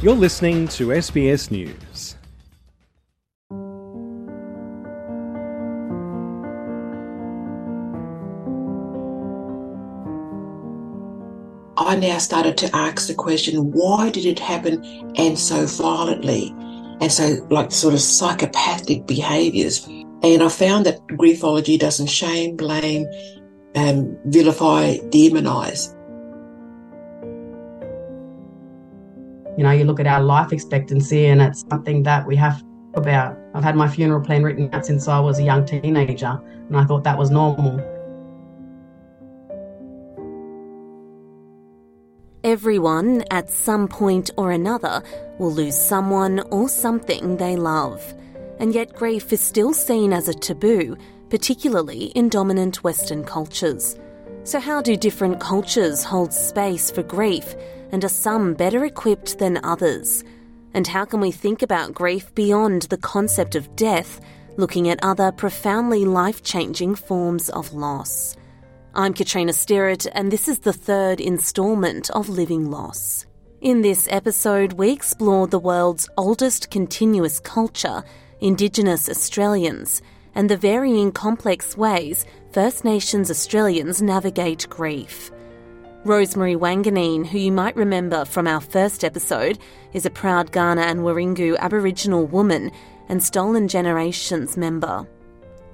You're listening to SBS News. I now started to ask the question why did it happen and so violently? And so, like, sort of psychopathic behaviors. And I found that griefology doesn't shame, blame, um, vilify, demonize. You know, you look at our life expectancy, and it's something that we have about. I've had my funeral plan written out since I was a young teenager, and I thought that was normal. Everyone, at some point or another, will lose someone or something they love. And yet, grief is still seen as a taboo, particularly in dominant Western cultures. So, how do different cultures hold space for grief, and are some better equipped than others? And how can we think about grief beyond the concept of death, looking at other profoundly life changing forms of loss? I'm Katrina Stirrett, and this is the third instalment of Living Loss. In this episode, we explore the world's oldest continuous culture, Indigenous Australians, and the varying complex ways First Nations Australians navigate grief. Rosemary Wanganeen, who you might remember from our first episode, is a proud Kaurna and Wirangu Aboriginal woman and Stolen Generations member.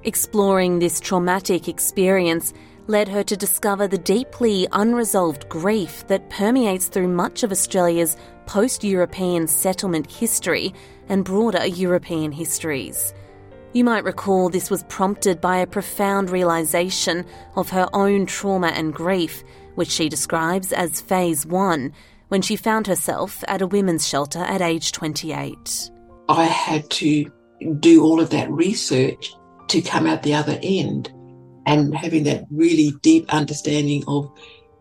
Exploring this traumatic experience led her to discover the deeply unresolved grief that permeates through much of Australia's post European settlement history and broader European histories. You might recall this was prompted by a profound realization of her own trauma and grief, which she describes as phase one, when she found herself at a women's shelter at age 28. I had to do all of that research to come out the other end and having that really deep understanding of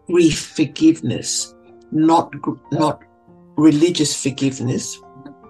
grief forgiveness, not not religious forgiveness.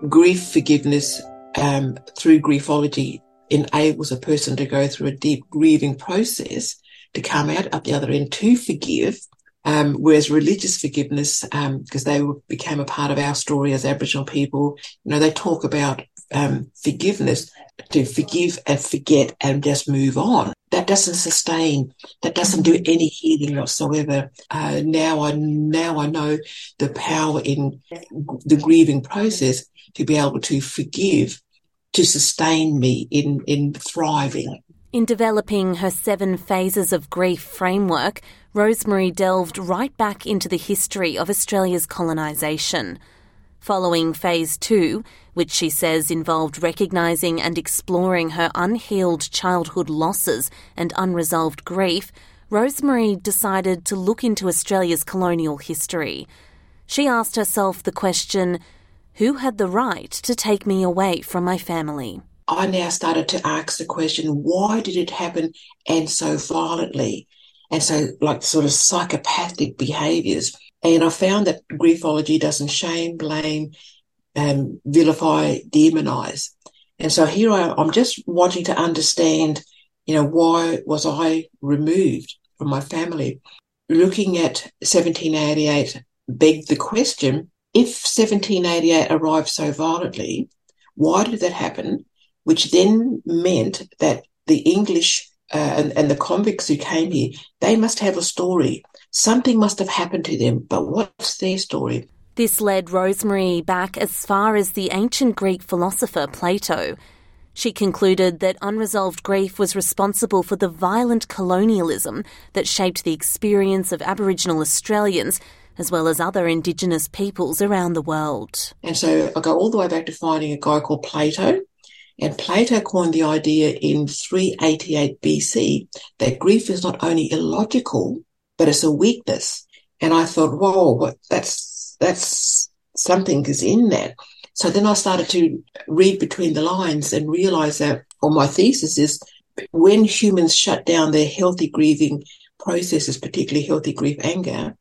Grief forgiveness um, through griefology enables a person to go through a deep grieving process to come out at the other end to forgive. Um, whereas religious forgiveness, because um, they became a part of our story as Aboriginal people, you know, they talk about um, forgiveness to forgive and forget and just move on that doesn't sustain, that doesn't do any healing whatsoever. Uh, now I now I know the power in the grieving process to be able to forgive, to sustain me in in thriving. In developing her seven phases of grief framework, Rosemary delved right back into the history of Australia's colonisation. Following phase two, which she says involved recognising and exploring her unhealed childhood losses and unresolved grief, Rosemary decided to look into Australia's colonial history. She asked herself the question who had the right to take me away from my family? I now started to ask the question why did it happen and so violently? And so, like, sort of psychopathic behaviors and I found that griefology doesn't shame, blame, um, vilify, demonize. And so here I, I'm just wanting to understand, you know, why was I removed from my family? Looking at 1788 begged the question, if 1788 arrived so violently, why did that happen? Which then meant that the English uh, and, and the convicts who came here, they must have a story Something must have happened to them, but what's their story? This led Rosemary back as far as the ancient Greek philosopher Plato. She concluded that unresolved grief was responsible for the violent colonialism that shaped the experience of Aboriginal Australians as well as other Indigenous peoples around the world. And so I go all the way back to finding a guy called Plato. And Plato coined the idea in 388 BC that grief is not only illogical, but it's a weakness. And I thought, whoa, that's, that's something is in that. So then I started to read between the lines and realize that, or my thesis is when humans shut down their healthy grieving processes, particularly healthy grief anger,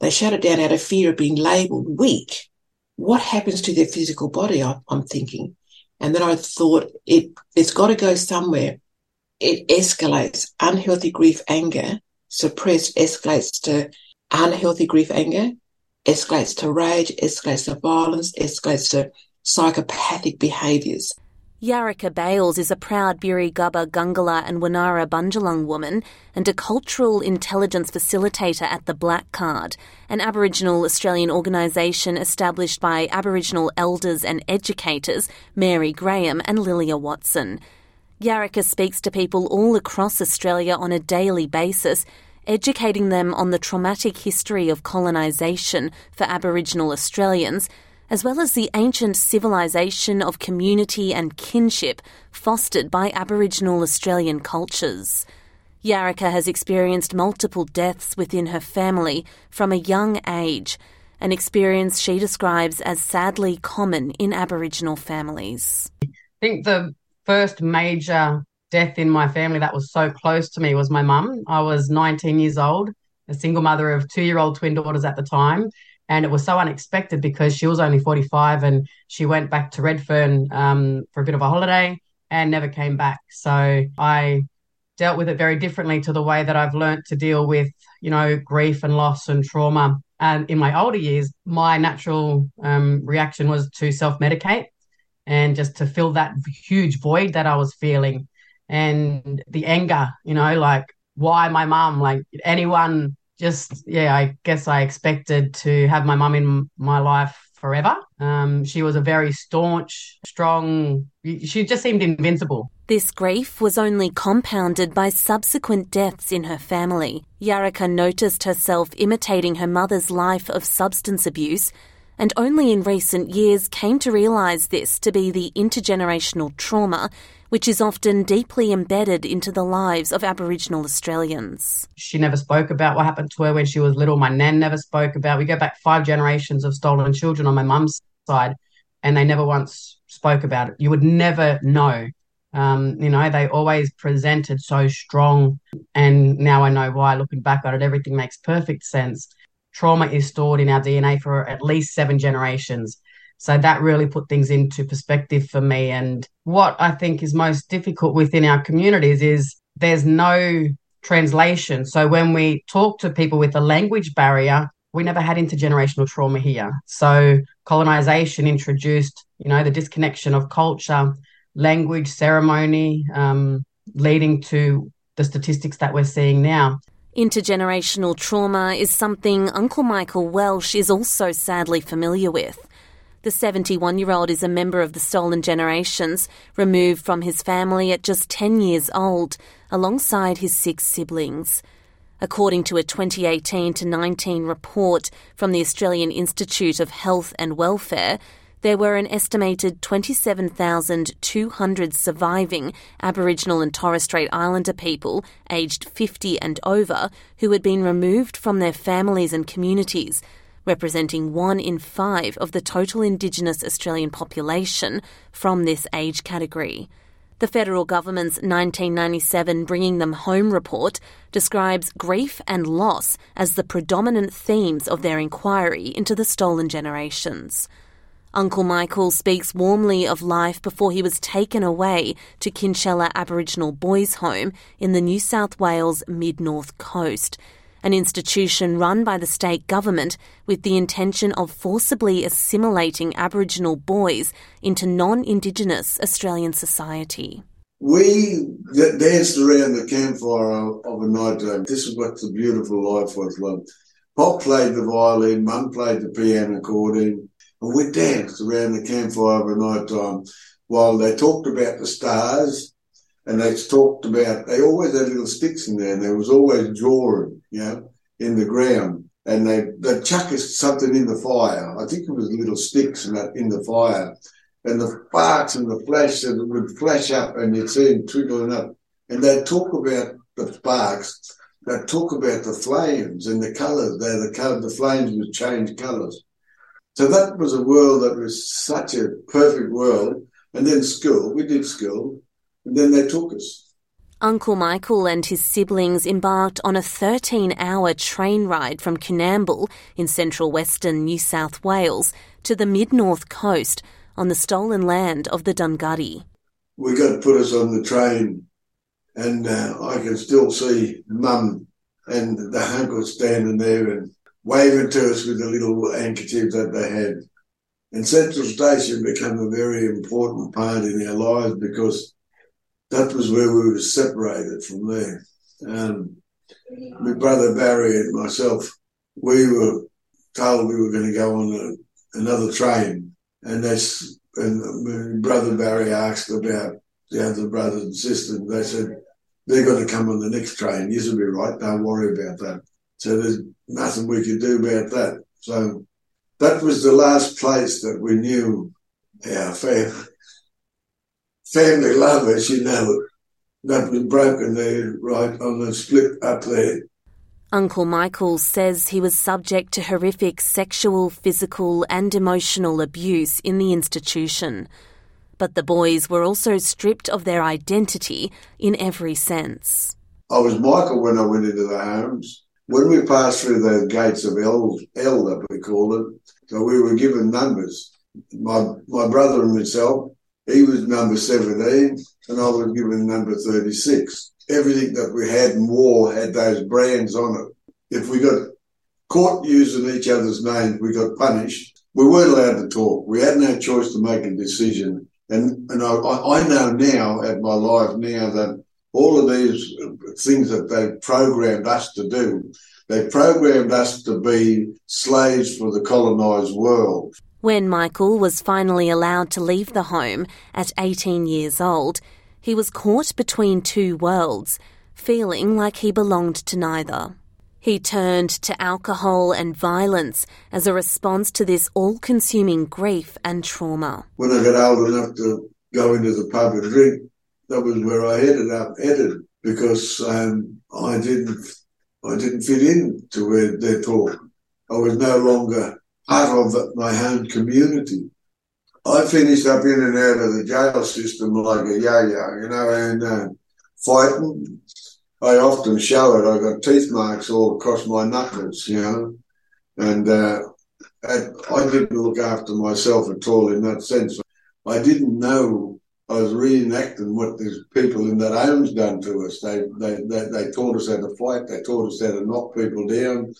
they shut it down out of fear of being labeled weak. What happens to their physical body? I'm thinking. And then I thought it, it's got to go somewhere. It escalates unhealthy grief anger suppressed escalates to unhealthy grief anger, escalates to rage, escalates to violence, escalates to psychopathic behaviours. Yarika Bales is a proud Biri Gubba Gungala and Wanara Bundjalung woman and a cultural intelligence facilitator at the Black Card, an Aboriginal Australian organisation established by Aboriginal elders and educators Mary Graham and Lilla Watson. Yarika speaks to people all across Australia on a daily basis, educating them on the traumatic history of colonisation for Aboriginal Australians as well as the ancient civilization of community and kinship fostered by Aboriginal Australian cultures. Yarika has experienced multiple deaths within her family from a young age, an experience she describes as sadly common in Aboriginal families. I think the first major death in my family that was so close to me was my mum. I was 19 years old, a single mother of two year old twin daughters at the time, and it was so unexpected because she was only 45 and she went back to Redfern um, for a bit of a holiday and never came back. So I dealt with it very differently to the way that I've learnt to deal with, you know, grief and loss and trauma. And in my older years, my natural um, reaction was to self medicate and just to fill that huge void that I was feeling and the anger, you know, like why my mom, like anyone just yeah, I guess I expected to have my mum in my life forever. Um, she was a very staunch, strong. She just seemed invincible. This grief was only compounded by subsequent deaths in her family. Yarika noticed herself imitating her mother's life of substance abuse and only in recent years came to realise this to be the intergenerational trauma which is often deeply embedded into the lives of Aboriginal Australians. She never spoke about what happened to her when she was little. My nan never spoke about. We go back five generations of stolen children on my mum's side, and they never once spoke about it. You would never know. Um, you know, they always presented so strong, and now I know why. Looking back on it, everything makes perfect sense. Trauma is stored in our DNA for at least seven generations. So that really put things into perspective for me. And what I think is most difficult within our communities is there's no translation. So when we talk to people with a language barrier, we never had intergenerational trauma here. So colonization introduced, you know, the disconnection of culture, language, ceremony, um, leading to the statistics that we're seeing now. Intergenerational trauma is something Uncle Michael Welsh is also sadly familiar with. The 71 year old is a member of the Stolen Generations, removed from his family at just 10 years old, alongside his six siblings. According to a 2018 to 19 report from the Australian Institute of Health and Welfare, there were an estimated 27,200 surviving Aboriginal and Torres Strait Islander people aged 50 and over who had been removed from their families and communities representing one in five of the total Indigenous Australian population from this age category. The federal government's 1997 Bringing Them Home report describes grief and loss as the predominant themes of their inquiry into the stolen generations. Uncle Michael speaks warmly of life before he was taken away to Kinchela Aboriginal Boys Home in the New South Wales mid north coast an institution run by the state government with the intention of forcibly assimilating Aboriginal boys into non Indigenous Australian society. We danced around the campfire of a night. This is what the beautiful life was like. Pop played the violin, Mum played the piano accordion, and we danced around the campfire a night time while they talked about the stars and they talked about, they always had little sticks in there and there was always drawing you know, in the ground. And they, they chuck us something in the fire. I think it was little sticks in, that, in the fire. And the sparks and the flash would flash up and you'd see them twinkling up. And they'd talk about the sparks. They'd talk about the flames and the colours. They the the flames would change colours. So that was a world that was such a perfect world. And then school, we did school, and then they took us. Uncle Michael and his siblings embarked on a 13 hour train ride from Coonamble in central western New South Wales to the mid north coast on the stolen land of the Dunghutti. We got to put us on the train, and uh, I can still see Mum and the uncle standing there, and waving to us with a little handkerchief that they had. And Central Station became a very important part in our lives because that was where we were separated from there. Um, my brother Barry and myself, we were told we were going to go on a, another train, and that's and my brother Barry asked about the other brothers and sisters. They said they're going to come on the next train. You'll be right. Don't worry about that. So there's nothing we could do about that. So that was the last place that we knew our family, family love, as you know, that was broken there, right on the split up there. Uncle Michael says he was subject to horrific sexual, physical, and emotional abuse in the institution. But the boys were also stripped of their identity in every sense. I was Michael when I went into the homes. When we passed through the gates of El, that we call it, so we were given numbers. My my brother and myself, he was number 17 and I was given number 36. Everything that we had and wore had those brands on it. If we got caught using each other's names, we got punished. We weren't allowed to talk. We had no choice to make a decision. And, and I, I know now at my life now that all of these things that they programmed us to do, they programmed us to be slaves for the colonised world. When Michael was finally allowed to leave the home at 18 years old, he was caught between two worlds, feeling like he belonged to neither. He turned to alcohol and violence as a response to this all consuming grief and trauma. When I got old enough to go into the pub and drink, that was where I ended up headed because um, I didn't I didn't fit in to where they talk. I was no longer part of my home community. I finished up in and out of the jail system like a yo-yo, you know, and uh, fighting. I often show it. I got teeth marks all across my knuckles, you know, and uh, I didn't look after myself at all in that sense. I didn't know I was reenacting what these people in that home's done to us. They, they, they, they taught us how to fight. They taught us how to knock people down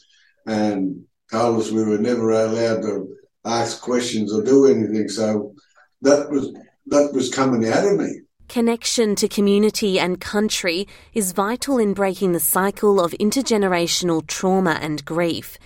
and told us we were never allowed to ask questions or do anything. So that was that was coming out of me. Connection to community and country is vital in breaking the cycle of intergenerational trauma and grief.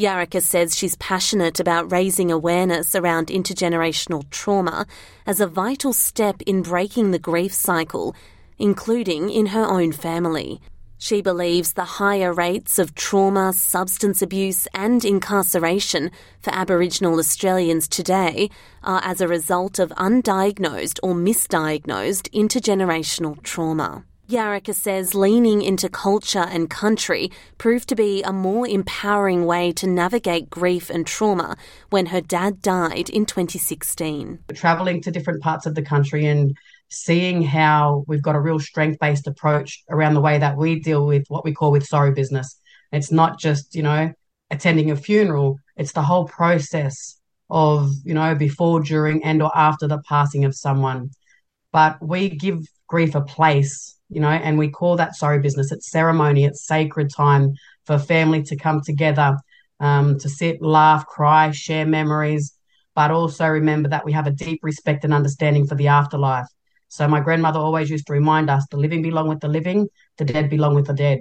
Yarika says she's passionate about raising awareness around intergenerational trauma as a vital step in breaking the grief cycle, including in her own family. She believes the higher rates of trauma, substance abuse, and incarceration for Aboriginal Australians today are as a result of undiagnosed or misdiagnosed intergenerational trauma. Yarika says leaning into culture and country proved to be a more empowering way to navigate grief and trauma when her dad died in 2016. Travelling to different parts of the country and seeing how we've got a real strength based approach around the way that we deal with what we call with sorry business. It's not just, you know, attending a funeral, it's the whole process of, you know, before, during, and or after the passing of someone. But we give grief a place, you know, and we call that sorry business. It's ceremony, it's sacred time for family to come together, um, to sit, laugh, cry, share memories, but also remember that we have a deep respect and understanding for the afterlife. So my grandmother always used to remind us the living belong with the living, the dead belong with the dead.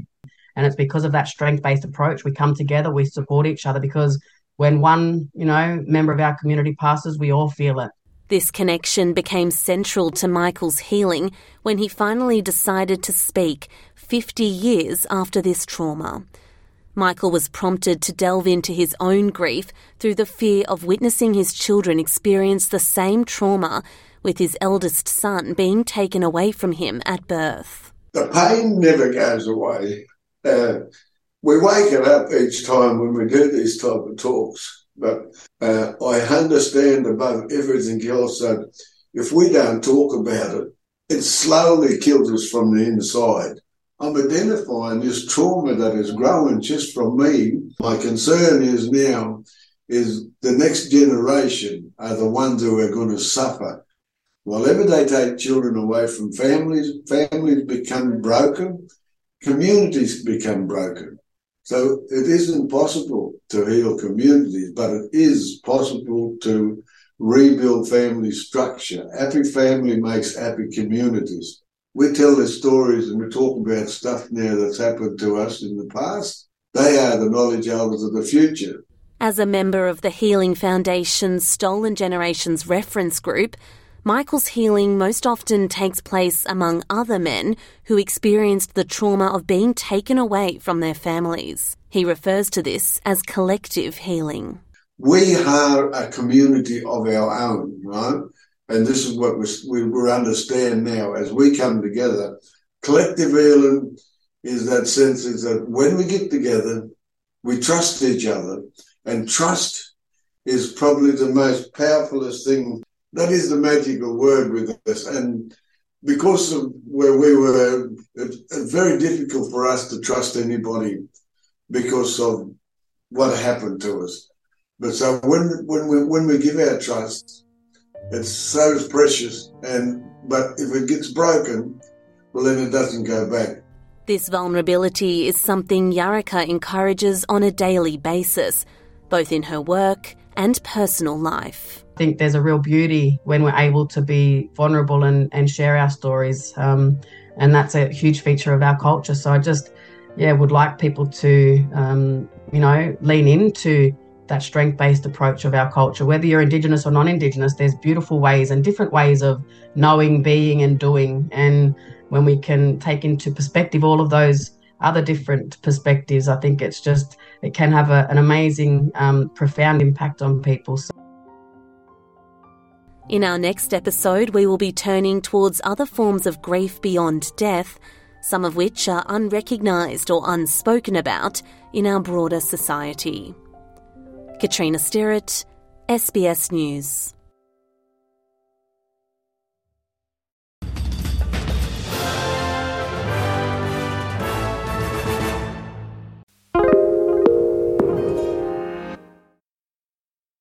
And it's because of that strength based approach we come together, we support each other because when one, you know, member of our community passes, we all feel it. This connection became central to Michael's healing when he finally decided to speak 50 years after this trauma. Michael was prompted to delve into his own grief through the fear of witnessing his children experience the same trauma with his eldest son being taken away from him at birth. The pain never goes away. Uh, we wake it up each time when we do these type of talks. But uh, I understand above everything else that if we don't talk about it, it slowly kills us from the inside. I'm identifying this trauma that is growing just from me. My concern is now is the next generation are the ones who are going to suffer Whenever they take children away from families, families become broken, communities become broken. So it isn't possible to heal communities, but it is possible to rebuild family structure. Happy family makes happy communities. We tell the stories and we talk about stuff now that's happened to us in the past. They are the knowledge elders of the future. As a member of the Healing Foundation's Stolen Generations reference group, Michael's healing most often takes place among other men who experienced the trauma of being taken away from their families. He refers to this as collective healing. We are a community of our own, right? And this is what we, we understand now as we come together. Collective healing is that sense is that when we get together, we trust each other, and trust is probably the most powerfulest thing that is the magical word with us. And because of where we were, it's very difficult for us to trust anybody because of what happened to us. But so when when we when we give our trust, it's so precious. And but if it gets broken, well then it doesn't go back. This vulnerability is something Yarika encourages on a daily basis, both in her work and personal life think there's a real beauty when we're able to be vulnerable and, and share our stories. Um, and that's a huge feature of our culture. So I just, yeah, would like people to, um, you know, lean into that strength based approach of our culture. Whether you're Indigenous or non Indigenous, there's beautiful ways and different ways of knowing, being, and doing. And when we can take into perspective all of those other different perspectives, I think it's just, it can have a, an amazing, um, profound impact on people. So in our next episode, we will be turning towards other forms of grief beyond death, some of which are unrecognised or unspoken about in our broader society. Katrina Stirrett, SBS News.